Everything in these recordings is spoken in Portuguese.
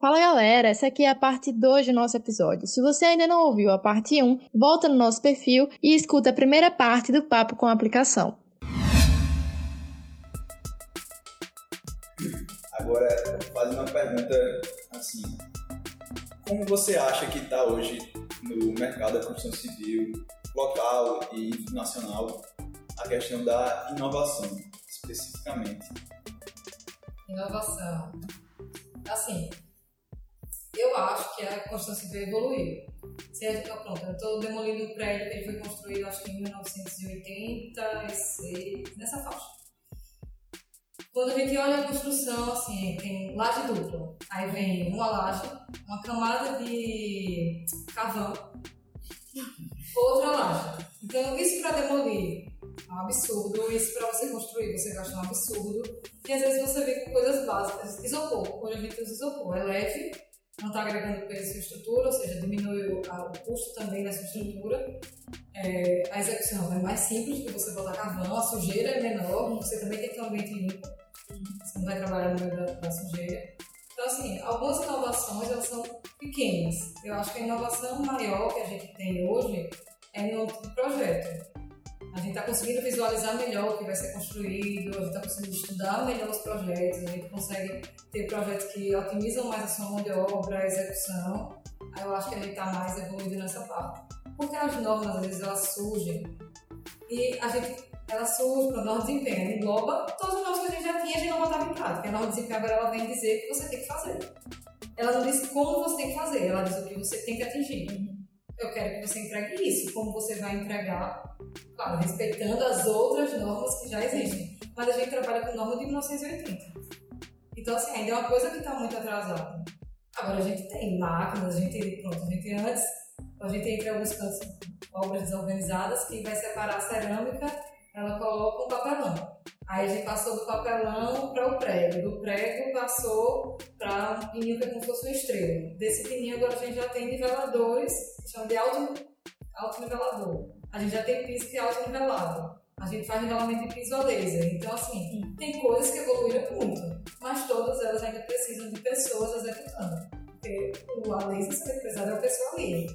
Fala galera, essa aqui é a parte 2 do nosso episódio. Se você ainda não ouviu a parte 1, volta no nosso perfil e escuta a primeira parte do papo com a aplicação. Agora, fazer uma pergunta assim: como você acha que está hoje no mercado da construção civil, local e nacional, a questão da inovação, especificamente? Inovação. Assim, eu acho que a construção civil evoluiu. Se a gente, pronto, eu estou demolindo o prédio que ele foi construído acho que em 1986, nessa faixa. Quando a gente olha a construção, assim, tem laje dupla. Aí vem uma laje, uma camada de carvão, outra laje. Então, isso para demolir é um absurdo. Isso para você construir, você gasta um absurdo. E às vezes você vê com coisas básicas. Isopor. Quando a gente usa isopor, é leve, não está agregando peso à sua estrutura, ou seja, diminui o, o custo também da sua estrutura. É, a execução é mais simples, porque você botar carvão, a sujeira é menor, você também tem que ter um ambiente limpo, você não vai trabalhar no meio da, da sujeira. Então, assim, algumas inovações elas são pequenas. Eu acho que a inovação maior que a gente tem hoje é no projeto. A gente está conseguindo visualizar melhor o que vai ser construído, a gente está conseguindo estudar melhor os projetos, a gente consegue ter projetos que otimizam mais a sua mão de obra, a execução. Eu acho que a gente está mais evoluído nessa parte. Porque as normas, às vezes, elas surgem e a gente, ela surge para norma de desempenho, engloba todas as normas que a gente já tinha e a gente não botava em prática. A norma de desempenho agora ela vem dizer o que você tem que fazer. Ela não diz como você tem que fazer, ela diz o que você tem que atingir eu quero que você entregue isso. Como você vai entregar, claro, respeitando as outras normas que já existem. Mas a gente trabalha com norma de 1980. Então, assim, ainda é uma coisa que está muito atrasada. Agora, a gente tem máquinas, a gente, pronto, a gente antes, a gente entra em alguns cantos, obras desorganizadas, que vai separar a cerâmica, ela coloca um papelão. Aí a gente passou do papelão para o prego, do prego passou para um pininho que é como se fosse uma estrela. Desse pininho agora a gente já tem niveladores, chama de alto, alto nivelador. A gente já tem piso que é alto nivelado. A gente faz nivelamento de piso a laser. Então, assim, tem coisas que evoluíram muito, mas todas elas ainda precisam de pessoas executando. Porque o a laser, vai precisar de uma pessoa ali.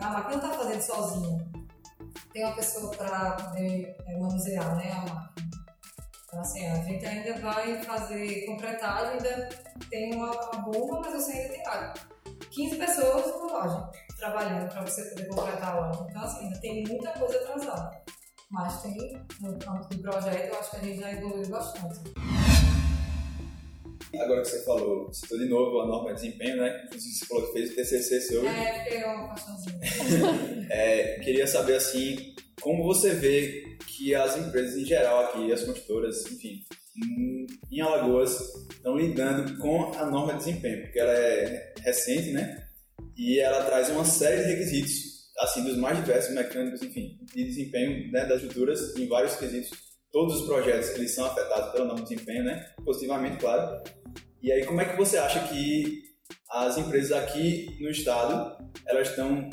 A máquina não está fazendo sozinha. Tem uma pessoa para poder é, manusear né, a máquina. Então, assim, a gente ainda vai fazer concretagem, ainda tem uma, uma bomba, mas você ainda tem água. 15 pessoas na loja trabalhando para você poder concretar a loja. Então, assim, ainda tem muita coisa atrasada. Mas tem, no campo do projeto, eu acho que a gente já evoluiu bastante. Agora que você falou, citou de novo a norma de desempenho, né? Você falou que fez o TCC sobre. É, porque é uma paixãozinha. é, queria saber, assim, como você vê que as empresas em geral aqui, as construtoras, enfim, em Alagoas, estão lidando com a norma de desempenho, porque ela é recente, né? E ela traz uma série de requisitos, assim, dos mais diversos mecânicos, enfim, de desempenho né, das estruturas em vários quesitos. Todos os projetos eles são afetados pela norma de desempenho, né? Positivamente, claro. E aí, como é que você acha que as empresas aqui no estado elas estão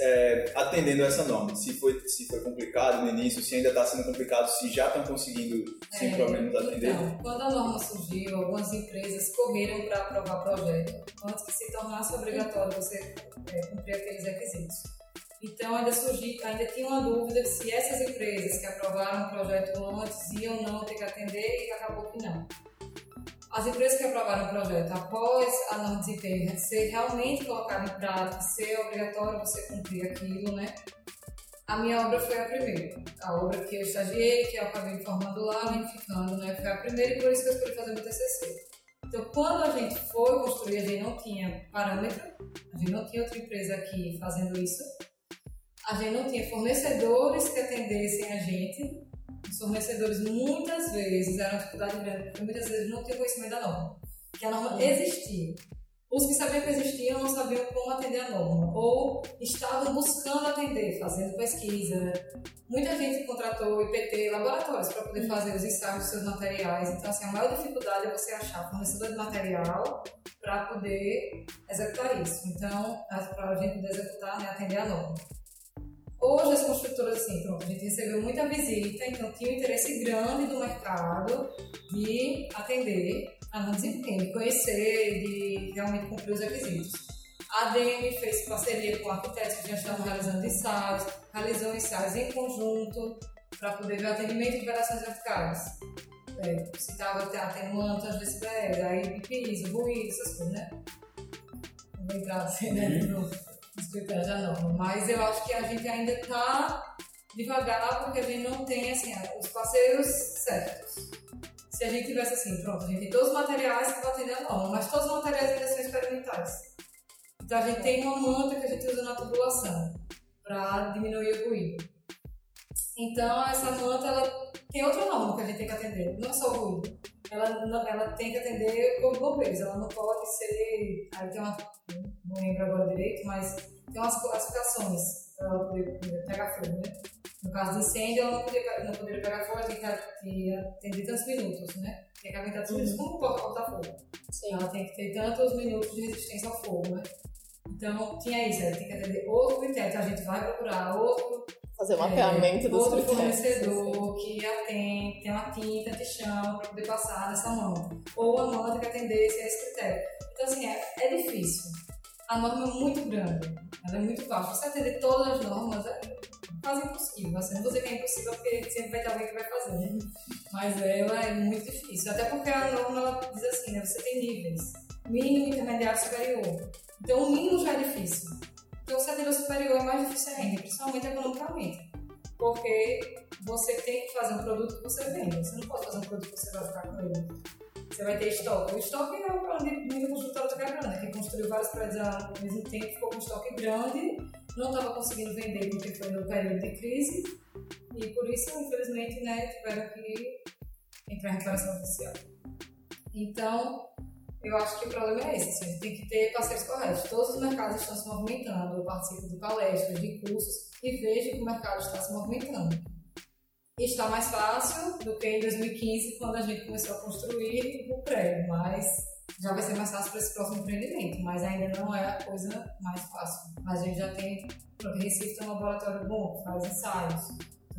é, atendendo a essa norma? Se foi, se foi complicado no início, se ainda está sendo complicado, se já estão conseguindo sem é, problemas atender? Então, quando a norma surgiu, algumas empresas correram para aprovar projeto antes que se tornasse obrigatório você é, cumprir aqueles requisitos. Então ainda surgiu, ainda tinha uma dúvida se essas empresas que aprovaram o projeto antes iam ou não ter que atender e acabou que não. As empresas que aprovaram o projeto após a de desempenho ser realmente colocada em prática, ser obrigatório você cumprir aquilo, né? A minha obra foi a primeira. A obra que eu estagiei, que eu acabei formando lá, ficando, né? Foi a primeira e por isso que eu escolhi fazer meu TCC. Então, quando a gente foi construir, a gente não tinha parâmetro, a gente não tinha outra empresa aqui fazendo isso, a gente não tinha fornecedores que atendessem a gente, fornecedores muitas vezes eram dificuldade grande, porque muitas vezes não tinham conhecimento da norma. Que a norma existia. Os que sabiam que existia não sabiam como atender a norma, ou estavam buscando atender, fazendo pesquisa. Muita gente contratou IPT, laboratórios, para poder fazer os ensaios dos seus materiais. Então, assim, a maior dificuldade é você achar fornecedor de material para poder executar isso. Então, para a gente poder executar, né, atender a norma. Hoje as construtoras, assim, pronto, a gente recebeu muita visita, então tinha um interesse grande do mercado de atender a não desempenho, de conhecer, de realmente cumprir os requisitos. A ADM fez parceria com arquitetos que já estavam realizando ensaios, realizou ensaios em conjunto para poder ver o atendimento de variações verticais. É, se estava atenuando as decibéis, aí de piso, ruído, essas coisas, né? Não vou entrar assim, né? No escritório já não. Mas eu acho que a gente ainda está devagar porque a gente não tem assim, os parceiros certos. Se a gente tivesse assim, pronto, a gente tem todos os materiais que vão atender a norma, mas todos os materiais ainda são experimentais. Então a gente tem uma manta que a gente usa na tubulação para diminuir o ruído. Então essa manta ela tem outra norma que a gente tem que atender, não só o ruído. Ela, ela tem que atender como bombeiros, ela não pode ser. Aí tem uma. Não lembro agora direito, mas tem umas classificações para ela poder pegar fogo, né? No caso de incêndio, ela não poderia, não poderia pegar fogo, tem que atender tantos minutos, né? Tem que aguentar tudo isso como pode cortar fogo. Sim. Ela tem que ter tantos minutos de resistência ao fogo, né? Então, tinha isso, ela tem que atender outro critério. Então, a gente vai procurar outro. Fazer um mapeamento é, dos outro fornecedor que atende, tem uma tinta de chão para poder passar nessa manta. Ou a manta que atendesse a esse critério. Então, assim, é, é difícil. A norma é muito grande, ela é muito vasta. Você atender todas as normas é quase impossível. Assim, não vou dizer que é impossível porque sempre vai ter alguém que vai fazer. Mas ela é muito difícil. Até porque a norma ela diz assim, né? Você tem níveis. Mínimo, intermediário, superior. Então o mínimo já é difícil. Então atender o superior é mais difícil ainda, principalmente economicamente. Porque você tem que fazer um produto que você vende. Você não pode fazer um produto que você vai ficar com ele. Você vai ter estoque. O estoque é o onde muita construtora está quebrando, né? que construiu vários prédios ao mesmo tempo, ficou com estoque grande, não estava conseguindo vender porque foi no período de crise, e por isso, infelizmente, né, tiveram que entrar em recuperação oficial. Então, eu acho que o problema é esse, assim, tem que ter parceiros corretos. Todos os mercados estão se movimentando, eu participo de palestras, de cursos e vejo que o mercado está se movimentando. E está mais fácil do que em 2015, quando a gente começou a construir o prédio, mas já vai ser mais fácil para esse próximo empreendimento, mas ainda não é a coisa mais fácil. Mas a gente já tem, o Recife tem um laboratório bom, que faz ensaios,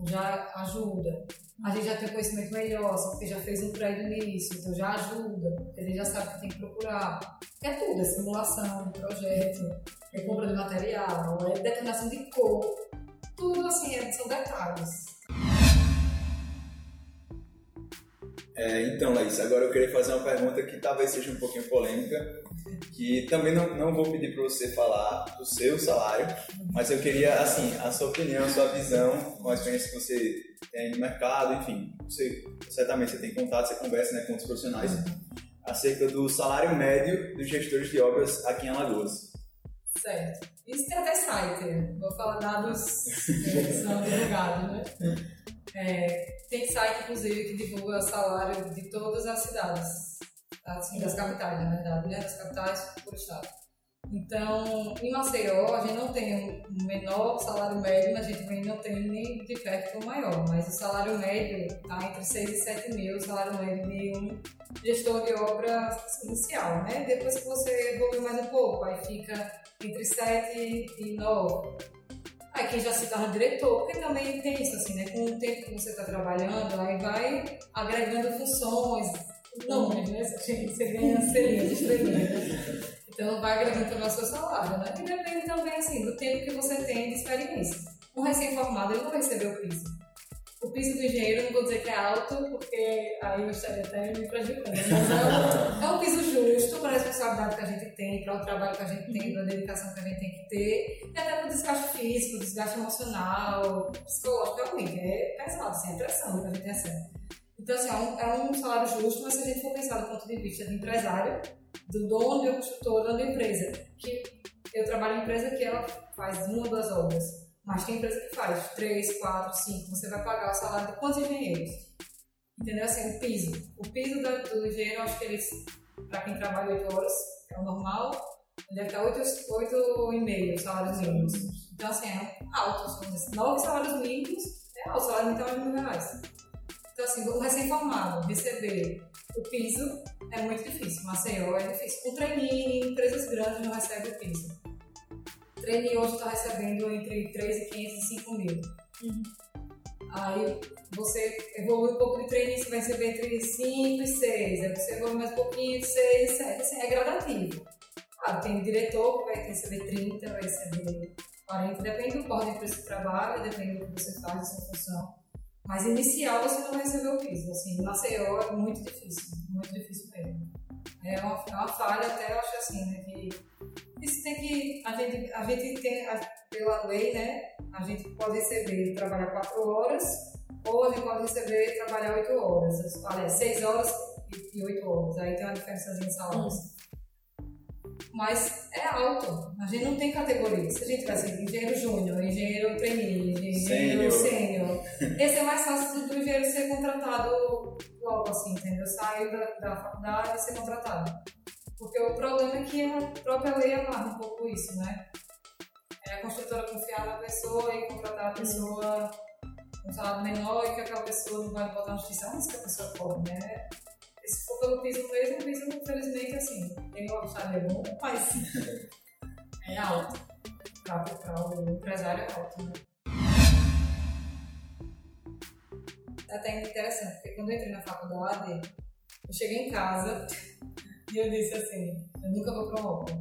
já ajuda. A gente já tem conhecimento melhor, porque já fez um prédio nisso, então já ajuda, a gente já sabe o que tem que procurar. É tudo, é simulação, projeto, é compra de material, é determinação de cor, tudo assim, é, são detalhes. É, então, Laís, agora eu queria fazer uma pergunta que talvez seja um pouquinho polêmica, que também não, não vou pedir para você falar do seu salário, mas eu queria, assim, a sua opinião, a sua visão, com a experiência que você tem no mercado, enfim, você, certamente você tem contato, você conversa né, com outros profissionais, acerca do salário médio dos gestores de obras aqui em Alagoas. Certo. Isso tem até site, vou falar dados que são divulgados, né? É, tem site, inclusive, que divulga salário de todas as cidades, assim, das capitais, na verdade, né? Das capitais por estado. Então, em Maceió, a gente não tem o um menor salário médio, mas a gente também não tem nem de perto o maior. Mas o salário médio está entre 6 e 7 mil, o salário médio de um gestor de obra inicial, né? Depois que você evolui mais um pouco, aí fica entre 7 e 9. Quem já se torna diretor, porque também tem isso, assim, né? Com o tempo que você está trabalhando, aí vai agregando funções, nomes, né? Você ganha selinhas, estrelinhas? Então vai agregando também o seu salário, né? E depende também, assim, do tempo que você tem de experiência. Um recém-formado, ele não vai receber o piso o piso do engenheiro, não vou dizer que é alto, porque aí eu estaria até me prejudicando, mas é, é um piso justo para a responsabilidade que a gente tem, para o trabalho que a gente tem, para a dedicação que a gente tem que ter, e até para o desgaste físico, desgaste emocional, psicológico, realmente, é pesado, assim, é pressão que a gente recebe. Então, assim, é um, é um salário justo, mas se a gente for pensar do ponto de vista de empresário, do dono e construtor da empresa, que eu trabalho em empresa que ela faz uma ou duas obras, mas tem empresa que faz 3, 4, 5. Você vai pagar o salário de quantos engenheiros? Entendeu? Assim, o piso. O piso do, do engenheiro, acho que eles, para quem trabalha 8 horas, é o normal, deve estar 8,5 salários mínimos. Então, assim, é alto. São 9 salários mínimos, é alto. O salário mínimo é mil reais. Então, assim, o recém-formado receber o piso é muito difícil. Maceió é difícil. Um treininho, empresas grandes não recebem o piso trainee hoje está recebendo entre 3.500 e 5 mil. Uhum. Aí você evolui um pouco de treininho, você vai receber entre 5 e 6. Aí você evolui mais um pouquinho de 6 e 7. Assim, é gradativo. Ah, tem diretor que vai receber 30, vai receber 40. Depende do ordem que você trabalha, depende do que você faz, da sua função. Mas inicial você não vai receber o piso. Assim, Maceió é muito difícil, muito difícil mesmo. É uma, é uma falha até, eu acho assim, né, que isso tem que, a gente, a gente tem, a, pela lei, né, a gente pode receber trabalhar 4 horas ou a gente pode receber trabalhar 8 horas. Aliás, 6 horas e 8 horas. Aí tem uma diferença em salários mas é alto. A gente não tem categoria. Se a gente tivesse engenheiro júnior, engenheiro trainee, engenheiro sênior, esse é mais fácil do engenheiro ser contratado logo assim, entendeu? Sair da, da faculdade e ser contratado. Porque o problema é que a própria lei amarra um pouco isso, né? É a construtora confiar na pessoa e contratar a pessoa com um salário menor e que aquela pessoa não vai botar na justiça, ah, isso que a pessoa pode, né? se for pelo piso mesmo, o piso, infelizmente, assim, quem gosta é bom, mas é alto. Para o empresário é alto, né? É até interessante, porque quando eu entrei na faculdade, eu cheguei em casa e eu disse assim, eu nunca vou para o Open.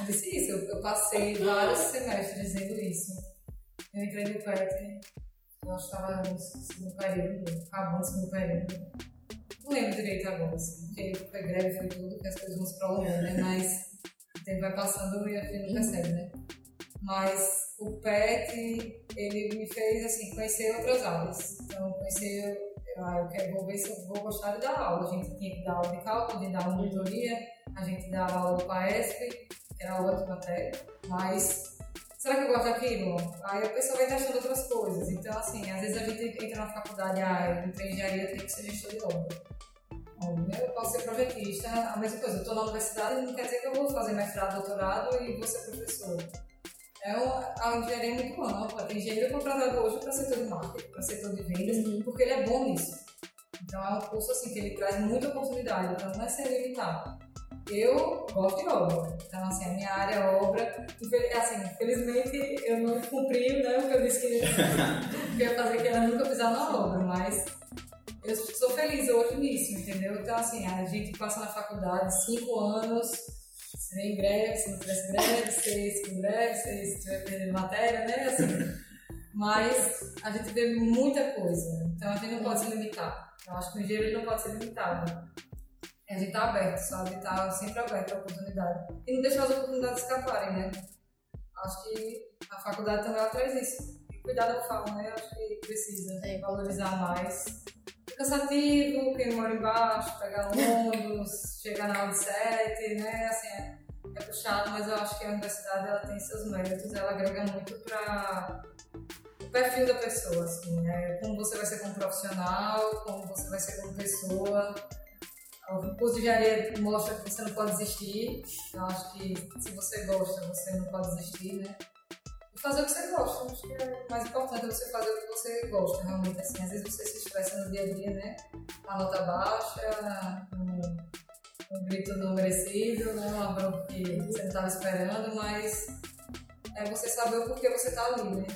Eu disse isso, eu, eu, passei vários semestres dizendo isso. Eu entrei no PET, eu acho que estava no segundo período, acabando o segundo período. Não lembro direito agora, assim, porque foi greve, foi tudo, que as coisas vão se prolongando, né? Mas o tempo vai passando e a gente não percebe, né? Mas o PET, ele me fez, assim, conhecer outras aulas. Então, conhecer, ah, eu quero, vou ver se eu vou gostar de dar aula. A gente tinha que dar aula de cálculo, de dar uma monitoria, a gente dava aula do PAESP, que era outra matéria, mas será que eu gosto daquilo? Aí a pessoa vai testando outras coisas. Então, assim, às vezes a gente entra na faculdade, ah, eu entrei engenharia, tem que ser gestor de obra. Eu posso ser projetista, a mesma coisa. Eu estou na universidade, não quer dizer que eu vou fazer mestrado, doutorado e vou ser professor. É uma, a engenharia é muito ampla. Tem engenheiro contratado hoje para setor de marketing, para setor de vendas, uhum. porque ele é bom nisso. Então é um curso assim que ele traz muita oportunidade, então não é ser limitado. Eu gosto de obra, então assim, a minha área é obra. Assim, infelizmente eu não cumpri né, o que eu disse que, que eu ia fazer, que era nunca pisar na obra, mas eu sou feliz hoje nisso, entendeu? Então, assim, a gente passa na faculdade cinco anos, sem greve, se não tivesse greve, seis com greve, se tiver perdendo matéria, né? Assim, mas a gente vê muita coisa, então a gente não pode se limitar. Eu acho que o engenheiro não pode ser limitado. A gente tá aberto, sabe? Tá sempre aberto a oportunidade. E não deixar as oportunidades escaparem, né? Acho que a faculdade também ela traz isso. E cuidado eu falo, né? Acho que precisa é. valorizar mais cansativo, quem mora embaixo, pegar ônibus, chegar na aula de sete, né? Assim, é, é, puxado, mas eu acho que a universidade ela tem seus méritos, ela agrega muito para o perfil da pessoa, assim, né? Como você vai ser como profissional, como você vai ser como pessoa. O curso de engenharia mostra que você não pode desistir. Eu acho que se você gosta, você não pode desistir, né? fazer o que você gosta. Acho que é mais importante você fazer o que você gosta, realmente. Assim, às vezes você se estressa no dia a dia, né? Uma nota baixa, um, um grito não merecido, né? Uma bronca que você não estava esperando, mas é você saber o porquê você está ali, né?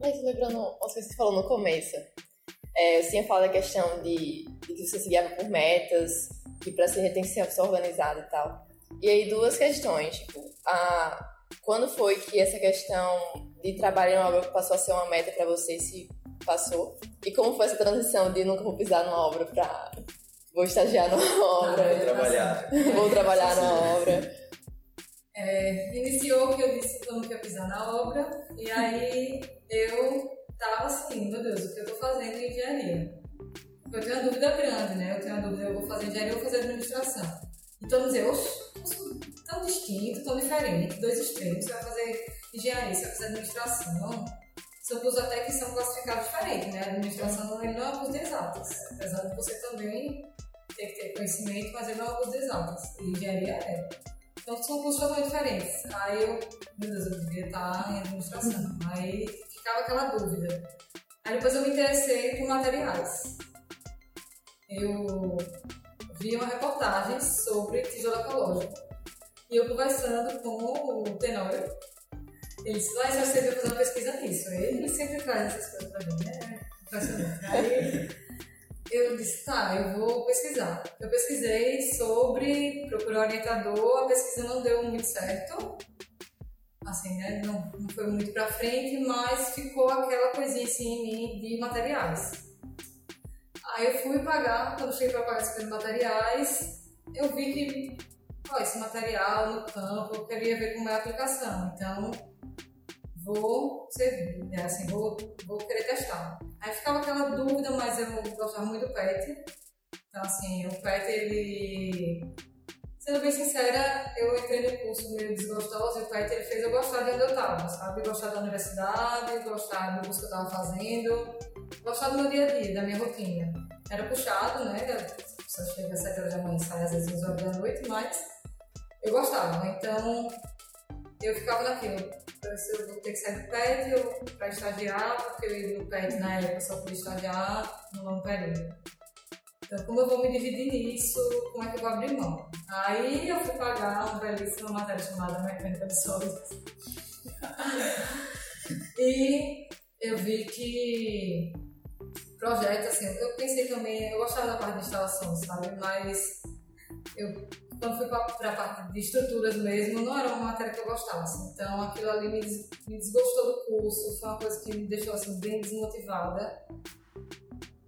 Mas lembrando uma coisa que você falou no começo, é, você tinha falado da questão de, de que você se guiava por metas, que para ser tem que ser organizado e tal. E aí duas questões, tipo, a, quando foi que essa questão de trabalhar em uma obra passou a ser uma meta para você, se passou? E como foi essa transição de nunca vou pisar numa obra para vou estagiar numa obra? Ah, vou trabalhar. vou trabalhar numa obra. É, iniciou que eu disse que eu não queria pisar na obra, e aí eu tava assim, meu Deus, o que eu tô fazendo em engenharia? Eu tenho uma dúvida grande, né? Eu tenho uma dúvida, eu vou fazer engenharia ou vou fazer administração. Então, dizer, oxe, tão distinto, tão diferente, dois extremos. Você vai fazer engenharia, você vai fazer administração. Cursos até que são classificados diferentes, né? A administração não é um curso de exatas, apesar de você também ter que ter conhecimento, mas é um curso de exatas. E engenharia é. Então são cursos totalmente diferentes. Aí eu, meu Deus, eu devia estar em administração. Aí ficava aquela dúvida. Aí depois eu me interessei por materiais. Eu vi uma reportagem sobre tijolo ecológico. E eu conversando com o Tenório, Ele disse, lá, você devia fazer uma pesquisa nisso. Ele sempre traz essas coisas pra mim, né? Aí eu disse, tá, eu vou pesquisar. Eu pesquisei sobre, procurei um orientador, a pesquisa não deu muito certo. Assim, né? Não, não foi muito pra frente, mas ficou aquela coisinha assim em mim de materiais. Aí eu fui pagar, quando cheguei para pagar esses materiais, eu vi que ó, esse material no campo, eu queria ver como é a aplicação. Então, vou servir, né? assim, vou, vou querer testar. Aí ficava aquela dúvida, mas eu gostava muito do PET. Então, assim, o PET, ele... Sendo bem sincera, eu entrei no curso meio desgostoso e o PET ele fez eu gostar de onde eu estava, sabe? Gostar da universidade, gostar do curso que eu estava fazendo, gostar do meu dia a dia, da minha rotina. Era puxado, né? Só chega às 7 horas da manhã e sai às vezes 11 horas da noite, mas eu gostava. Então, eu ficava naquilo. Se eu vou ter que sair do PET para estagiar, porque no PET na época só podia estagiar no longo período. Então, como eu vou me dividir nisso, como é que eu vou abrir mão? Aí eu fui pagar uma belíssima matéria chamada Mecânica de Sólidos. e eu vi que projeto, assim, eu pensei também, eu gostava da parte de instalação, sabe? Mas eu quando fui para a parte de estruturas mesmo, não era uma matéria que eu gostasse. Então aquilo ali me, des, me desgostou do curso, foi uma coisa que me deixou assim, bem desmotivada.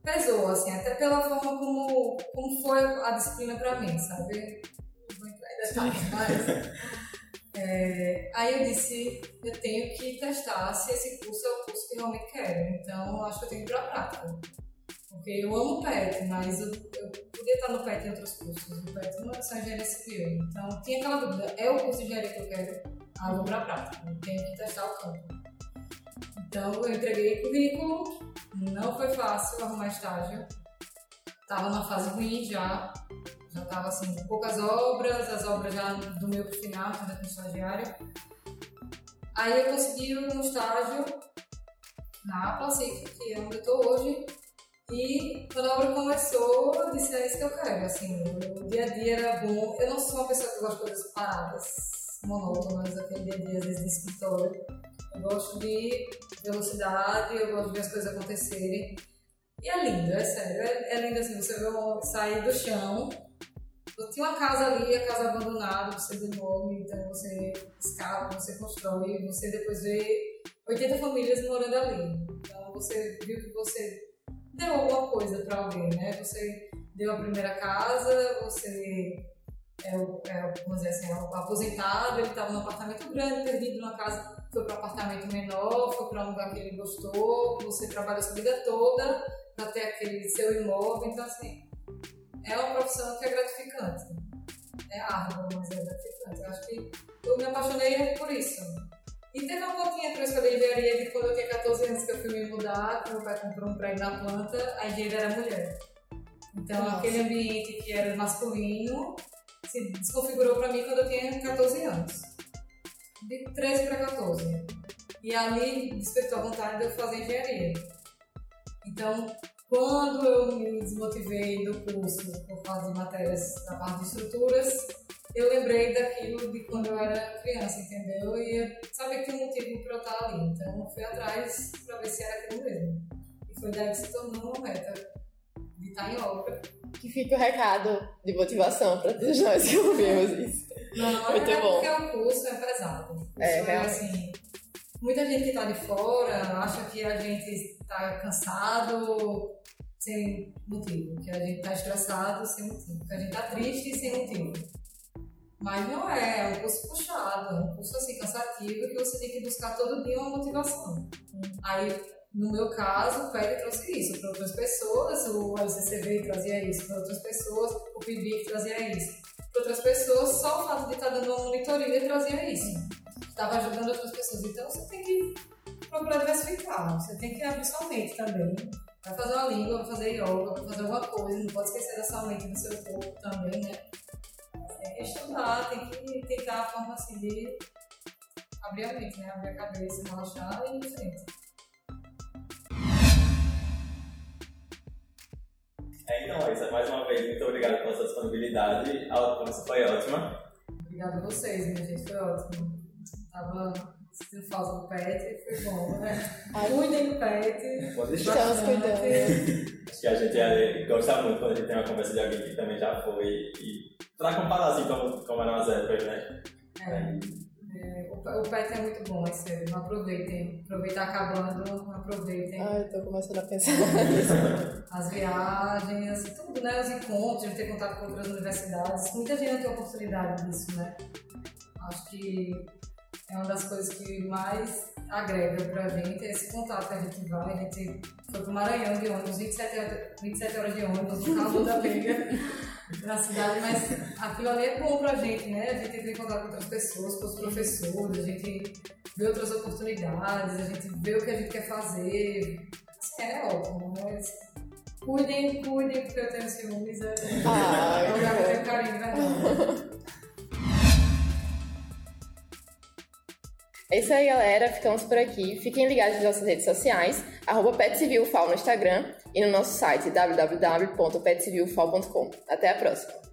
Pesou, assim, até pela forma como, como foi a disciplina para mim, sabe? Vou entrar em detalhes, mas. É, aí eu disse, eu tenho que testar se esse curso é o curso que realmente quero. Então, eu acho que eu tenho que ir para a prática. Porque eu amo PET, mas eu, eu podia estar no PET em outros cursos. O PET não é só engenharia civil. Então, tinha aquela dúvida: é o curso de engenharia que eu quero? Ah, vou para a prática. Eu tenho que testar o campo. Então, eu entreguei currículo. Não foi fácil arrumar estágio. Estava na fase ruim já. Já estava assim, poucas obras, as obras já do meu final, quando eu estagiário. Aí eu consegui um estágio na Placic, que é onde eu estou hoje, e quando a obra começou, eu disse, é isso que eu quero, assim, o dia a dia era bom. Eu não sou uma pessoa que gosta de coisas paradas, monótonas, aquele dia a dia, às vezes, de escritório. Eu gosto de velocidade, eu gosto de ver as coisas acontecerem. E é lindo, é sério, é, é lindo assim, você vê sair do chão. Eu tinha uma casa ali, a casa abandonada, você demole, então você escava, você constrói, você depois vê 80 famílias morando ali. Então você viu que você deu alguma coisa para alguém, né? Você deu a primeira casa, você é, é vamos dizer assim, é o aposentado, ele estava num apartamento grande, perdido numa casa, foi para um apartamento menor, foi para um lugar que ele gostou, você trabalha a sua vida toda para ter aquele seu imóvel, então assim, é uma profissão que é gratificante. É árdua, mas é gratificante. Eu acho que eu me apaixonei por isso. E teve uma pontinha que eu escolhi engenharia de quando eu tinha 14 anos que eu fui me mudar, que meu pai comprou um prédio na planta, a engenheira era mulher. Então Nossa. aquele ambiente que era masculino se desconfigurou para mim quando eu tinha 14 anos. De 13 para 14. E ali despertou a vontade de eu fazer engenharia. Então, quando eu me desmotivei do curso por causa de matérias da parte de estruturas, eu lembrei daquilo de quando eu era criança, entendeu? E sabia que tinha um motivo para eu estar ali. Então eu fui atrás para ver se era aquilo mesmo. E foi daí que se tornou uma meta de estar em obra. Que fica o recado de motivação para todos nós que ouvimos isso. Não, Muito é bom. porque o curso é pesado. O é, é assim. Muita gente que está de fora acha que a gente está cansado sem motivo, que a gente está estressado sem motivo, que a gente está triste sem motivo. Mas não é, é um curso puxado, é um curso assim, cansativo que você tem que buscar todo dia uma motivação. Aí, no meu caso, o PED trouxe isso para outras pessoas, o LCCV trazia isso para outras pessoas, o PIBIC trazia isso. Para outras pessoas, só o fato de estar dando uma monitoria trazia isso. Estava ajudando outras pessoas. Então, você tem que procurar diversificar, você tem que abrir sua mente também. Vai fazer uma língua, vai fazer yoga, vai fazer alguma coisa, não pode esquecer da sua mente, do seu corpo também, né? Tem que estudar, tem que tentar a forma assim de abrir a mente, né? Abrir a cabeça, relaxar e ir em frente. É, então, Larissa, mais uma vez, muito obrigado pela sua disponibilidade. A conversa foi ótima. Obrigada a vocês, minha gente, foi ótimo. Tava sentindo falta do pet, foi bom, né? Cuidem do pet. Pode deixar. Estamos cuidando. Acho que a gente é, gosta muito quando a gente tem uma conversa de alguém que também já foi. E pra comparar assim como, como eram as épocas, né? É. É, o, o pet é muito bom, é sério. Não aproveitem. Aproveitar acabando, não aproveitem. Ai, eu tô começando a pensar nisso. As viagens, tudo, né? Os encontros, de ter contato com outras universidades. Muita gente não tem oportunidade disso, né? Acho que é uma das coisas que mais agrega pra gente, é esse contato que a gente vai. A gente foi pro Maranhão de ônibus, 27 horas, 27 horas de ônibus, no calor da briga na cidade, mas aquilo ali é bom pra gente, né? A gente entra em contato com outras pessoas, com os professores, a gente vê outras oportunidades, a gente vê o que a gente quer fazer. É ótimo, mas cuidem, cuidem, porque eu tenho ciúmes, é, que eu tenho carinho, verdade. É isso aí, galera. Ficamos por aqui. Fiquem ligados nas nossas redes sociais, arroba PetCivilFal no Instagram e no nosso site www.petcivilfal.com. Até a próxima!